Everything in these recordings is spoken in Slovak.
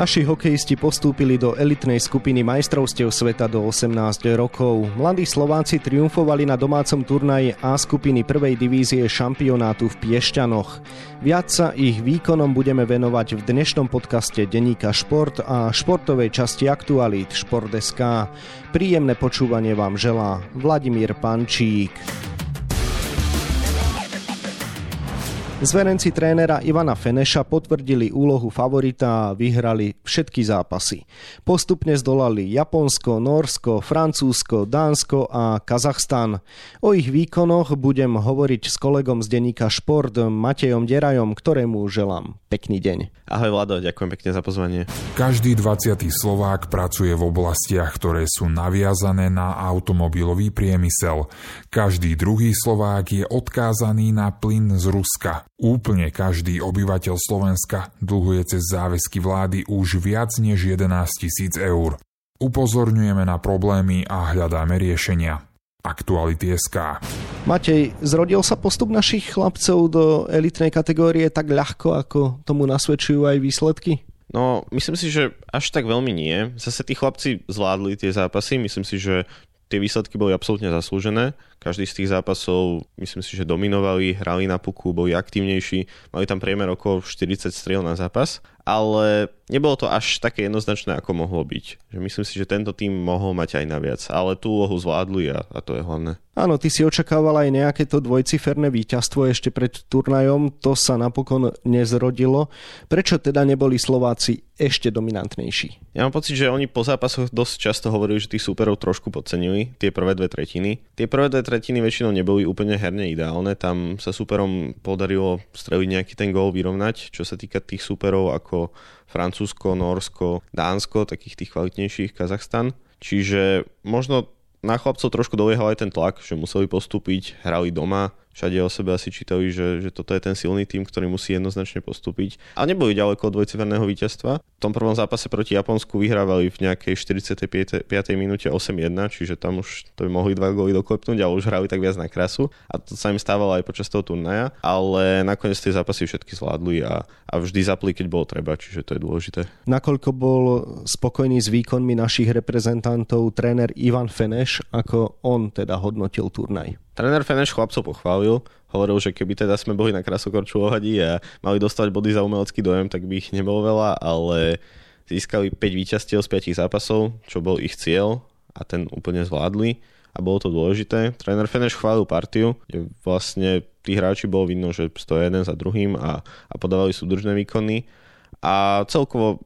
Naši hokejisti postúpili do elitnej skupiny majstrovstiev sveta do 18 rokov. Mladí Slováci triumfovali na domácom turnaji A skupiny prvej divízie šampionátu v Piešťanoch. Viac sa ich výkonom budeme venovať v dnešnom podcaste Deníka Šport a športovej časti Aktualít Šport.sk. Príjemné počúvanie vám želá Vladimír Pančík. Zverenci trénera Ivana Feneša potvrdili úlohu favorita a vyhrali všetky zápasy. Postupne zdolali Japonsko, Norsko, Francúzsko, Dánsko a Kazachstan. O ich výkonoch budem hovoriť s kolegom z denníka Šport Matejom Derajom, ktorému želám pekný deň. Ahoj Vlado, ďakujem pekne za pozvanie. Každý 20. Slovák pracuje v oblastiach, ktoré sú naviazané na automobilový priemysel. Každý druhý Slovák je odkázaný na plyn z Ruska. Úplne každý obyvateľ Slovenska dlhuje cez záväzky vlády už viac než 11 tisíc eur. Upozorňujeme na problémy a hľadáme riešenia. Aktuality SK. Matej, zrodil sa postup našich chlapcov do elitnej kategórie tak ľahko, ako tomu nasvedčujú aj výsledky? No, myslím si, že až tak veľmi nie. Zase tí chlapci zvládli tie zápasy. Myslím si, že tie výsledky boli absolútne zaslúžené. Každý z tých zápasov, myslím si, že dominovali, hrali na puku, boli aktívnejší, mali tam priemer okolo 40 striel na zápas, ale nebolo to až také jednoznačné, ako mohlo byť. Že myslím si, že tento tým mohol mať aj naviac, ale tú úlohu zvládli a, a to je hlavné. Áno, ty si očakával aj nejaké to dvojciferné víťazstvo ešte pred turnajom, to sa napokon nezrodilo. Prečo teda neboli Slováci ešte dominantnejší? Ja mám pocit, že oni po zápasoch dosť často hovorili, že tých súperov trošku podcenili, tie prvé dve tretiny. Tie prvé dve tretiny väčšinou neboli úplne herne ideálne, tam sa súperom podarilo streliť nejaký ten gól vyrovnať, čo sa týka tých súperov ako Francúzsko, Norsko, Dánsko, takých tých kvalitnejších, Kazachstan. Čiže možno na chlapcov trošku doliehal aj ten tlak, že museli postúpiť, hrali doma, všade o sebe asi čítali, že, že toto je ten silný tým, ktorý musí jednoznačne postúpiť. A neboli ďaleko od dvojciferného víťazstva. V tom prvom zápase proti Japonsku vyhrávali v nejakej 45. minúte 8-1, čiže tam už to by mohli dva góly doklepnúť, ale už hrali tak viac na krasu. A to sa im stávalo aj počas toho turnaja, ale nakoniec tie zápasy všetky zvládli a, a vždy zapli, keď bolo treba, čiže to je dôležité. Nakoľko bol spokojný s výkonmi našich reprezentantov tréner Ivan Feneš, ako on teda hodnotil turnaj? Tréner Feneš chlapcov pochválil, hovoril, že keby teda sme boli na krasokorčulohadi a mali dostať body za umelecký dojem, tak by ich nebolo veľa, ale získali 5 víťazstiev z 5 zápasov, čo bol ich cieľ a ten úplne zvládli a bolo to dôležité. Tréner Feneš chválil partiu, kde vlastne tí hráči bolo vidno, že stojí jeden za druhým a, a podávali súdržné výkony a celkovo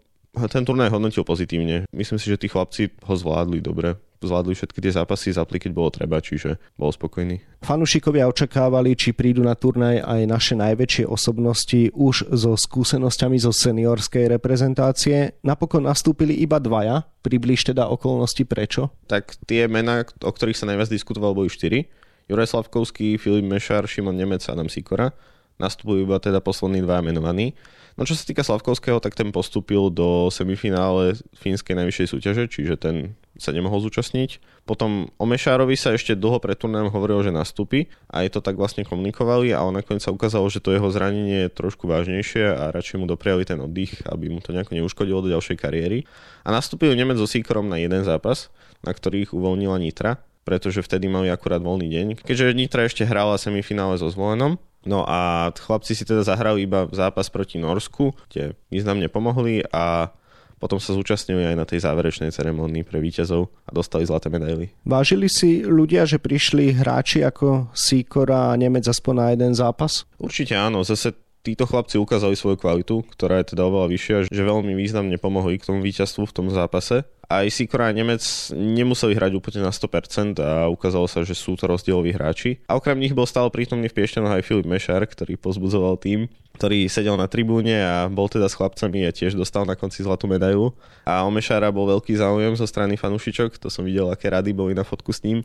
ten turnaj hodnotil pozitívne. Myslím si, že tí chlapci ho zvládli dobre zvládli všetky tie zápasy, zapli, keď bolo treba, čiže bol spokojný. Fanušikovia očakávali, či prídu na turnaj aj naše najväčšie osobnosti už so skúsenosťami zo seniorskej reprezentácie. Napokon nastúpili iba dvaja. Približ teda okolnosti prečo? Tak tie mená, o ktorých sa najviac diskutovalo, boli štyri. Juraj Slavkovský, Filip Mešar, Šimon Nemec a Adam Sikora. Nastupujú iba teda poslední dva menovaní. No čo sa týka Slavkovského, tak ten postúpil do semifinále fínskej najvyššej súťaže, čiže ten sa nemohol zúčastniť. Potom o Mešárovi sa ešte dlho pred turnajom hovorilo, že nastúpi a je to tak vlastne komunikovali, ale nakoniec sa ukázalo, že to jeho zranenie je trošku vážnejšie a radšej mu dopriali ten oddych, aby mu to nejako neuškodilo do ďalšej kariéry. A nastúpil Nemec so Sikorom na jeden zápas, na ktorých uvoľnila Nitra pretože vtedy mali akurát voľný deň. Keďže Nitra ešte hrala semifinále so Zvolenom, No a chlapci si teda zahrali iba zápas proti Norsku, kde významne pomohli a potom sa zúčastnili aj na tej záverečnej ceremonii pre víťazov a dostali zlaté medaily. Vážili si ľudia, že prišli hráči ako Sikora a Nemec aspoň na jeden zápas? Určite áno, zase títo chlapci ukázali svoju kvalitu, ktorá je teda oveľa vyššia, že veľmi významne pomohli k tomu víťazstvu v tom zápase aj Sikora a Nemec nemuseli hrať úplne na 100% a ukázalo sa, že sú to rozdieloví hráči. A okrem nich bol stále prítomný v Piešťanoch aj Filip Mešar, ktorý pozbudzoval tým, ktorý sedel na tribúne a bol teda s chlapcami a tiež dostal na konci zlatú medailu. A o Mešara bol veľký záujem zo strany fanúšičok, to som videl, aké rady boli na fotku s ním.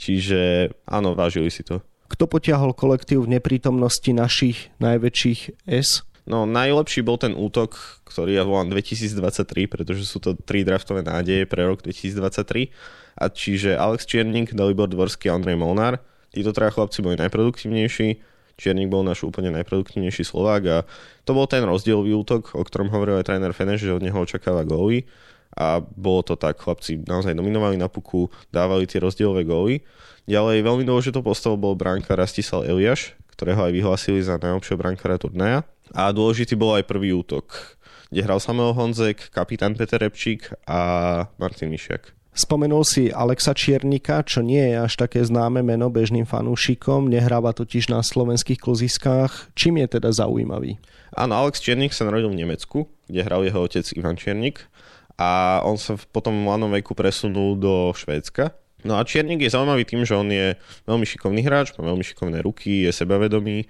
Čiže áno, vážili si to. Kto potiahol kolektív v neprítomnosti našich najväčších S? No najlepší bol ten útok, ktorý ja volám 2023, pretože sú to tri draftové nádeje pre rok 2023. A čiže Alex Čiernik, Dalibor Dvorský a Andrej Molnár. Títo traja chlapci boli najproduktívnejší, Čiernik bol náš úplne najproduktívnejší Slovák a to bol ten rozdielový útok, o ktorom hovoril aj tréner Feneš, že od neho očakáva góly a bolo to tak, chlapci naozaj dominovali na puku, dávali tie rozdielové góly. Ďalej veľmi dôležitou postavou bol bránka Rastislav Eliáš, ktorého aj vyhlasili za najlepšieho brankára turnaja. A dôležitý bol aj prvý útok, kde hral Samuel Honzek, kapitán Peter Repčík a Martin Mišiak. Spomenul si Alexa Čiernika, čo nie je až také známe meno bežným fanúšikom, nehráva totiž na slovenských kloziskách. Čím je teda zaujímavý? Áno, Alex Čiernik sa narodil v Nemecku, kde hral jeho otec Ivan Čiernik a on sa potom v mladom veku presunul do Švédska. No a Čiernik je zaujímavý tým, že on je veľmi šikovný hráč, má veľmi šikovné ruky, je sebavedomý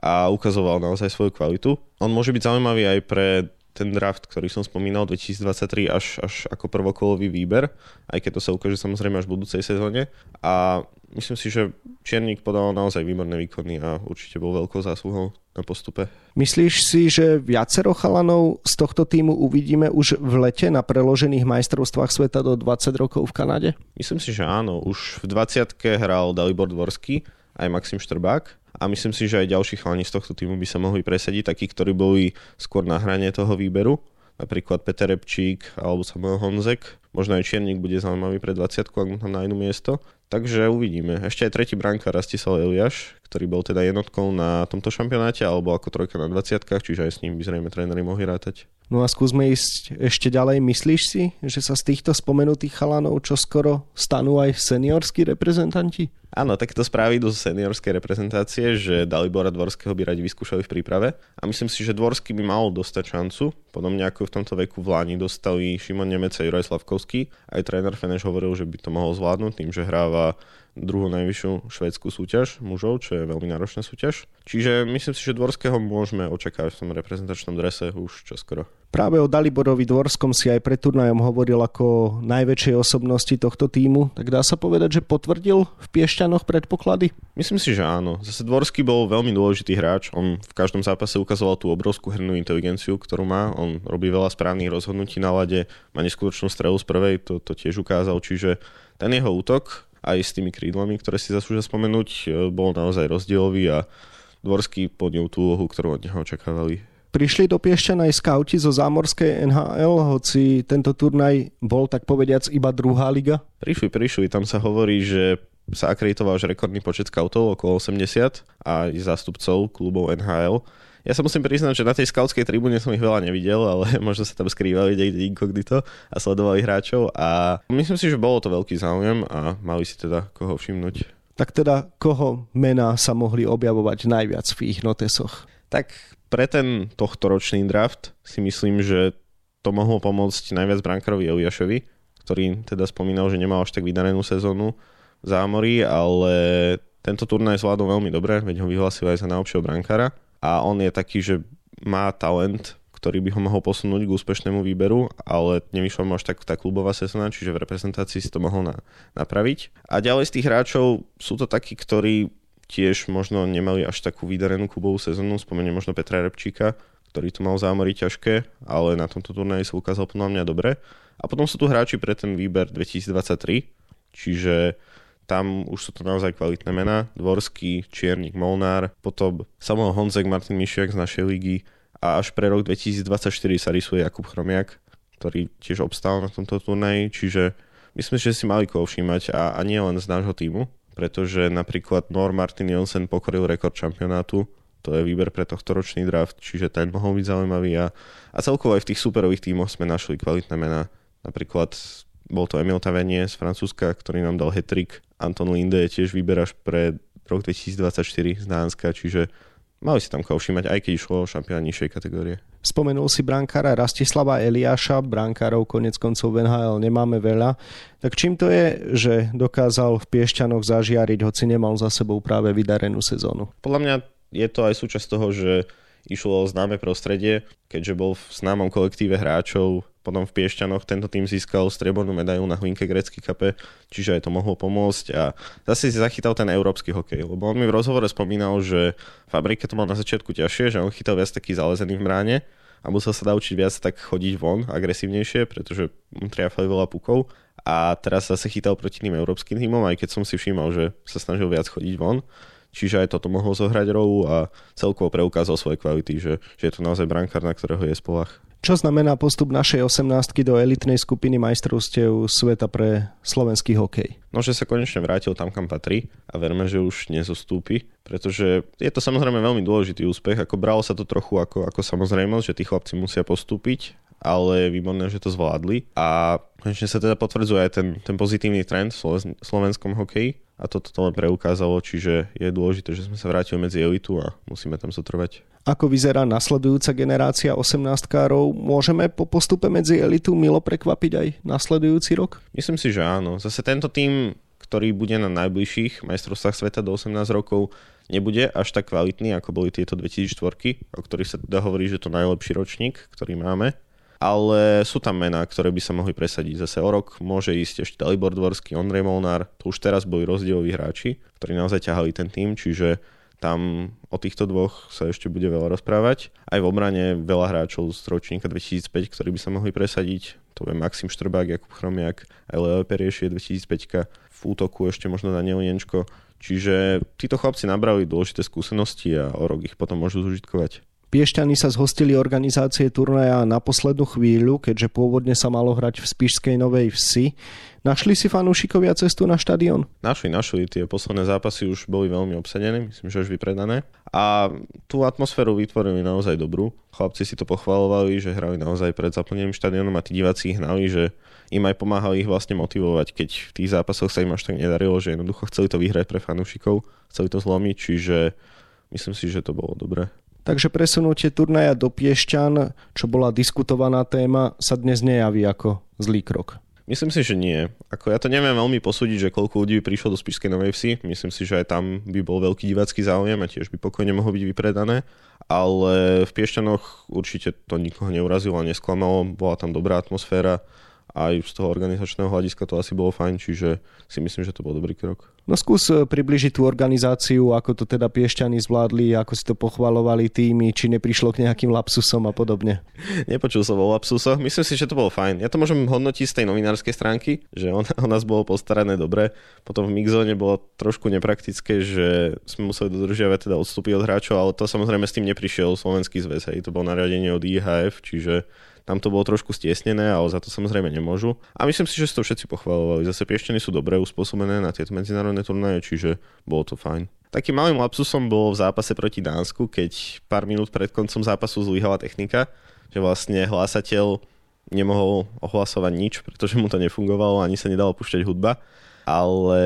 a ukazoval naozaj svoju kvalitu. On môže byť zaujímavý aj pre ten draft, ktorý som spomínal, 2023 až, až ako prvokolový výber, aj keď to sa ukáže samozrejme až v budúcej sezóne. A myslím si, že Čiernik podal naozaj výborné výkony a určite bol veľkou zásluhou na postupe. Myslíš si, že viacero chalanov z tohto týmu uvidíme už v lete na preložených majstrovstvách sveta do 20 rokov v Kanade? Myslím si, že áno. Už v 20 hral Dalibor Dvorský, aj Maxim Štrbák a myslím si, že aj ďalší chalani z tohto týmu by sa mohli presadiť, takí, ktorí boli skôr na hrane toho výberu, napríklad Peter Repčík alebo Samuel Honzek. Možno aj Čiernik bude zaujímavý pre 20 ak mu tam nájdu miesto. Takže uvidíme. Ešte aj tretí bránka Rastislav Eliáš, ktorý bol teda jednotkou na tomto šampionáte, alebo ako trojka na 20 čiže aj s ním by zrejme tréneri mohli rátať. No a skúsme ísť ešte ďalej. Myslíš si, že sa z týchto spomenutých chalanov čo skoro stanú aj seniorskí reprezentanti? Áno, tak to spraví do seniorskej reprezentácie, že Dalibora Dvorského by radi vyskúšali v príprave. A myslím si, že Dvorský by mal dostať šancu. Podobne ako v tomto veku v Láni dostali Šimon Nemec a Juraj Slavkovský. Aj tréner Feneš hovoril, že by to mohol zvládnuť tým, že hráva druhú najvyššiu švédsku súťaž mužov, čo je veľmi náročná súťaž. Čiže myslím si, že Dvorského môžeme očakávať v tom reprezentačnom drese už čoskoro. Práve o Daliborovi Dvorskom si aj pred turnajom hovoril ako najväčšej osobnosti tohto týmu, tak dá sa povedať, že potvrdil v Piešťanoch predpoklady? Myslím si, že áno. Zase Dvorský bol veľmi dôležitý hráč. On v každom zápase ukazoval tú obrovskú hernú inteligenciu, ktorú má. On robí veľa správnych rozhodnutí na lade, má neskutočnú strelu z prvej, to, to tiež ukázal. Čiže ten jeho útok aj s tými krídlami, ktoré si zaslúžia spomenúť, e, bol naozaj rozdielový a Dvorský podňul tú úlohu, ktorú od neho očakávali Prišli do Piešťan aj skauti zo zámorskej NHL, hoci tento turnaj bol tak povediac iba druhá liga? Prišli, prišli. Tam sa hovorí, že sa akreditoval už rekordný počet skautov, okolo 80 a zástupcov klubov NHL. Ja sa musím priznať, že na tej skautskej tribúne som ich veľa nevidel, ale možno sa tam skrývali niekde inkognito a sledovali hráčov a myslím si, že bolo to veľký záujem a mali si teda koho všimnúť. Tak teda koho mená sa mohli objavovať najviac v ich notesoch? Tak pre ten tohtoročný draft si myslím, že to mohlo pomôcť najviac brankárovi Eliašovi, ktorý teda spomínal, že nemal až tak vydarenú sezónu v zámorí, ale tento turnaj zvládol veľmi dobre, veď ho vyhlásil aj za najlepšieho brankára a on je taký, že má talent, ktorý by ho mohol posunúť k úspešnému výberu, ale nevyšla mu až tak tá klubová sezóna, čiže v reprezentácii si to mohol na, napraviť. A ďalej z tých hráčov sú to takí, ktorí tiež možno nemali až takú vydarenú klubovú sezónu, spomeniem možno Petra Repčíka, ktorý to mal zámorí ťažké, ale na tomto turnaji sa ukázal podľa mňa dobre. A potom sú tu hráči pre ten výber 2023, čiže tam už sú to naozaj kvalitné mená. Dvorský, Čiernik, Molnár, potom Samuel Honzek, Martin Mišiak z našej ligy a až pre rok 2024 sa rysuje Jakub Chromiak, ktorý tiež obstál na tomto turnaji, čiže myslím, že si mali koho všímať a, a nie len z nášho týmu pretože napríklad Nor Martin Jonsen pokoril rekord šampionátu, to je výber pre tohto ročný draft, čiže ten mohol byť zaujímavý a, a celkovo aj v tých superových tímoch sme našli kvalitné mená. Napríklad bol to Emil Tavenie z Francúzska, ktorý nám dal hetrik. Anton Linde je tiež výber až pre rok 2024 z Dánska, čiže mali si tam koho všímať, aj keď išlo o šampión nižšej kategórie. Spomenul si brankára Rastislava Eliáša, brankárov konec koncov v NHL nemáme veľa. Tak čím to je, že dokázal v Piešťanoch zažiariť, hoci nemal za sebou práve vydarenú sezónu? Podľa mňa je to aj súčasť toho, že išlo o známe prostredie, keďže bol v známom kolektíve hráčov, potom v Piešťanoch tento tým získal striebornú medailu na Hlinke grecký kape, čiže aj to mohlo pomôcť a zase si zachytal ten európsky hokej, lebo on mi v rozhovore spomínal, že v Fabrike to mal na začiatku ťažšie, že on chytal viac taký zalezený v bráne a musel sa naučiť viac tak chodiť von agresívnejšie, pretože mu triafali veľa pukov a teraz zase chytal proti tým európskym týmom, aj keď som si všímal, že sa snažil viac chodiť von. čiže aj toto mohol zohrať rolu a celkovo preukázal svoje kvality, že, že je to naozaj brankár, na ktorého je spolach. Čo znamená postup našej 18 do elitnej skupiny majstrovstiev sveta pre slovenský hokej? No, že sa konečne vrátil tam, kam patrí a verme, že už nezostúpi, pretože je to samozrejme veľmi dôležitý úspech, ako bralo sa to trochu ako, ako samozrejmosť, že tí chlapci musia postúpiť, ale výborné, že to zvládli a konečne sa teda potvrdzuje aj ten, ten pozitívny trend v slovenskom hokeji a toto to len preukázalo, čiže je dôležité, že sme sa vrátili medzi elitu a musíme tam zotrvať. Ako vyzerá nasledujúca generácia 18-károv? Môžeme po postupe medzi elitu milo prekvapiť aj nasledujúci rok? Myslím si, že áno. Zase tento tým, ktorý bude na najbližších majstrovstvách sveta do 18 rokov, nebude až tak kvalitný, ako boli tieto 2004, o ktorých sa teda hovorí, že to najlepší ročník, ktorý máme ale sú tam mená, ktoré by sa mohli presadiť. Zase o rok môže ísť ešte Dalibor Dvorský, Ondrej Molnár, to už teraz boli rozdieloví hráči, ktorí naozaj ťahali ten tým, čiže tam o týchto dvoch sa ešte bude veľa rozprávať. Aj v obrane veľa hráčov z ročníka 2005, ktorí by sa mohli presadiť. To je Maxim Štrbák, Jakub Chromiak, aj Leo Perieš je 2005 v útoku ešte možno Daniel Jenčko. Čiže títo chlapci nabrali dôležité skúsenosti a o rok ich potom môžu zužitkovať. Piešťany sa zhostili organizácie turnaja na poslednú chvíľu, keďže pôvodne sa malo hrať v Spišskej Novej Vsi. Našli si fanúšikovia cestu na štadión? Našli, našli. Tie posledné zápasy už boli veľmi obsadené, myslím, že už vypredané. A tú atmosféru vytvorili naozaj dobrú. Chlapci si to pochvalovali, že hrali naozaj pred zaplnením štadiónom a tí diváci ich hnali, že im aj pomáhali ich vlastne motivovať, keď v tých zápasoch sa im až tak nedarilo, že jednoducho chceli to vyhrať pre fanúšikov, chceli to zlomiť, čiže myslím si, že to bolo dobré. Takže presunutie turnaja do Piešťan, čo bola diskutovaná téma, sa dnes nejaví ako zlý krok. Myslím si, že nie. Ako ja to neviem veľmi posúdiť, že koľko ľudí prišlo do Spišskej Novej Vsi. Myslím si, že aj tam by bol veľký divácky záujem a tiež by pokojne mohlo byť vypredané. Ale v Piešťanoch určite to nikoho neurazilo a nesklamalo. Bola tam dobrá atmosféra aj z toho organizačného hľadiska to asi bolo fajn, čiže si myslím, že to bol dobrý krok. No skús e, približiť tú organizáciu, ako to teda Piešťany zvládli, ako si to pochvalovali týmy, či neprišlo k nejakým lapsusom a podobne. Nepočul som o lapsusoch, myslím si, že to bolo fajn. Ja to môžem hodnotiť z tej novinárskej stránky, že on, o nás bolo postarané dobre. Potom v mixzone bolo trošku nepraktické, že sme museli dodržiavať teda odstupy od hráčov, ale to samozrejme s tým neprišiel slovenský zväz, hej. to bolo nariadenie od IHF, čiže tam to bolo trošku stiesnené, ale za to samozrejme nemôžu. A myslím si, že si to všetci pochvalovali. Zase piešteny sú dobre uspôsobené na tieto medzinárodné turnaje, čiže bolo to fajn. Takým malým lapsusom bolo v zápase proti Dánsku, keď pár minút pred koncom zápasu zlyhala technika, že vlastne hlásateľ nemohol ohlasovať nič, pretože mu to nefungovalo, ani sa nedalo pušťať hudba. Ale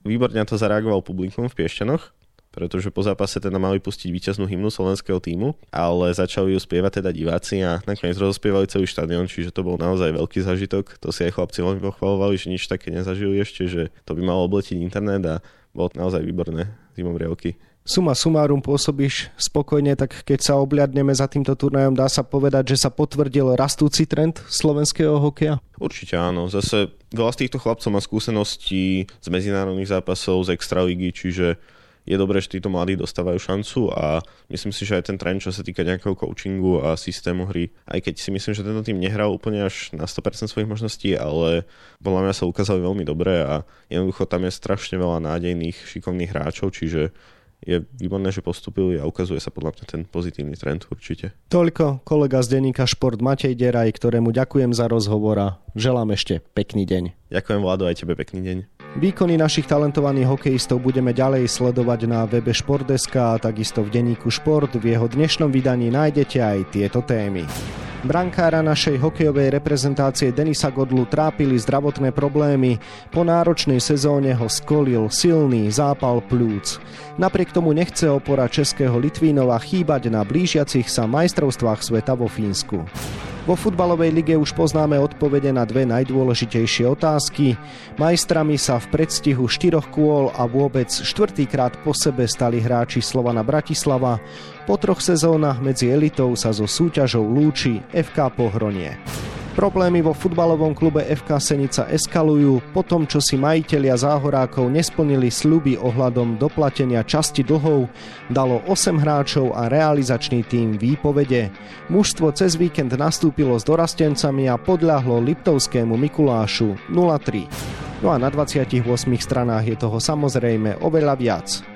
výborne to zareagoval publikum v Piešťanoch pretože po zápase teda mali pustiť víťaznú hymnu slovenského týmu, ale začali ju spievať teda diváci a nakoniec rozospievali celý štadión, čiže to bol naozaj veľký zažitok. To si aj chlapci veľmi pochvalovali, že nič také nezažili ešte, že to by malo obletiť internet a bolo naozaj výborné zimomrievky. Suma sumárum pôsobíš spokojne, tak keď sa obľadneme za týmto turnajom, dá sa povedať, že sa potvrdil rastúci trend slovenského hokeja? Určite áno. Zase veľa z týchto chlapcov má skúseností z medzinárodných zápasov, z extraligy, čiže je dobré, že títo mladí dostávajú šancu a myslím si, že aj ten trend, čo sa týka nejakého coachingu a systému hry, aj keď si myslím, že tento tým nehral úplne až na 100% svojich možností, ale podľa mňa sa ukázali veľmi dobre a jednoducho tam je strašne veľa nádejných, šikovných hráčov, čiže je výborné, že postupili a ukazuje sa podľa mňa ten pozitívny trend určite. Toľko kolega z denníka Šport Matej Deraj, ktorému ďakujem za rozhovor a želám ešte pekný deň. Ďakujem Vlado, aj tebe pekný deň. Výkony našich talentovaných hokejistov budeme ďalej sledovať na webe Šport.sk a takisto v denníku Šport. V jeho dnešnom vydaní nájdete aj tieto témy. Brankára našej hokejovej reprezentácie Denisa Godlu trápili zdravotné problémy. Po náročnej sezóne ho skolil silný zápal plúc. Napriek tomu nechce opora českého Litvínova chýbať na blížiacich sa majstrovstvách sveta vo Fínsku. Vo futbalovej lige už poznáme odpovede na dve najdôležitejšie otázky. Majstrami sa v predstihu štyroch kôl a vôbec štvrtýkrát po sebe stali hráči Slovana Bratislava. Po troch sezónach medzi elitou sa so súťažou lúči FK Pohronie. Problémy vo futbalovom klube FK Senica eskalujú po tom, čo si majitelia záhorákov nesplnili sľuby ohľadom doplatenia časti dlhov, dalo 8 hráčov a realizačný tým výpovede. Mužstvo cez víkend nastúpilo s dorastencami a podľahlo Liptovskému Mikulášu 0-3. No a na 28 stranách je toho samozrejme oveľa viac.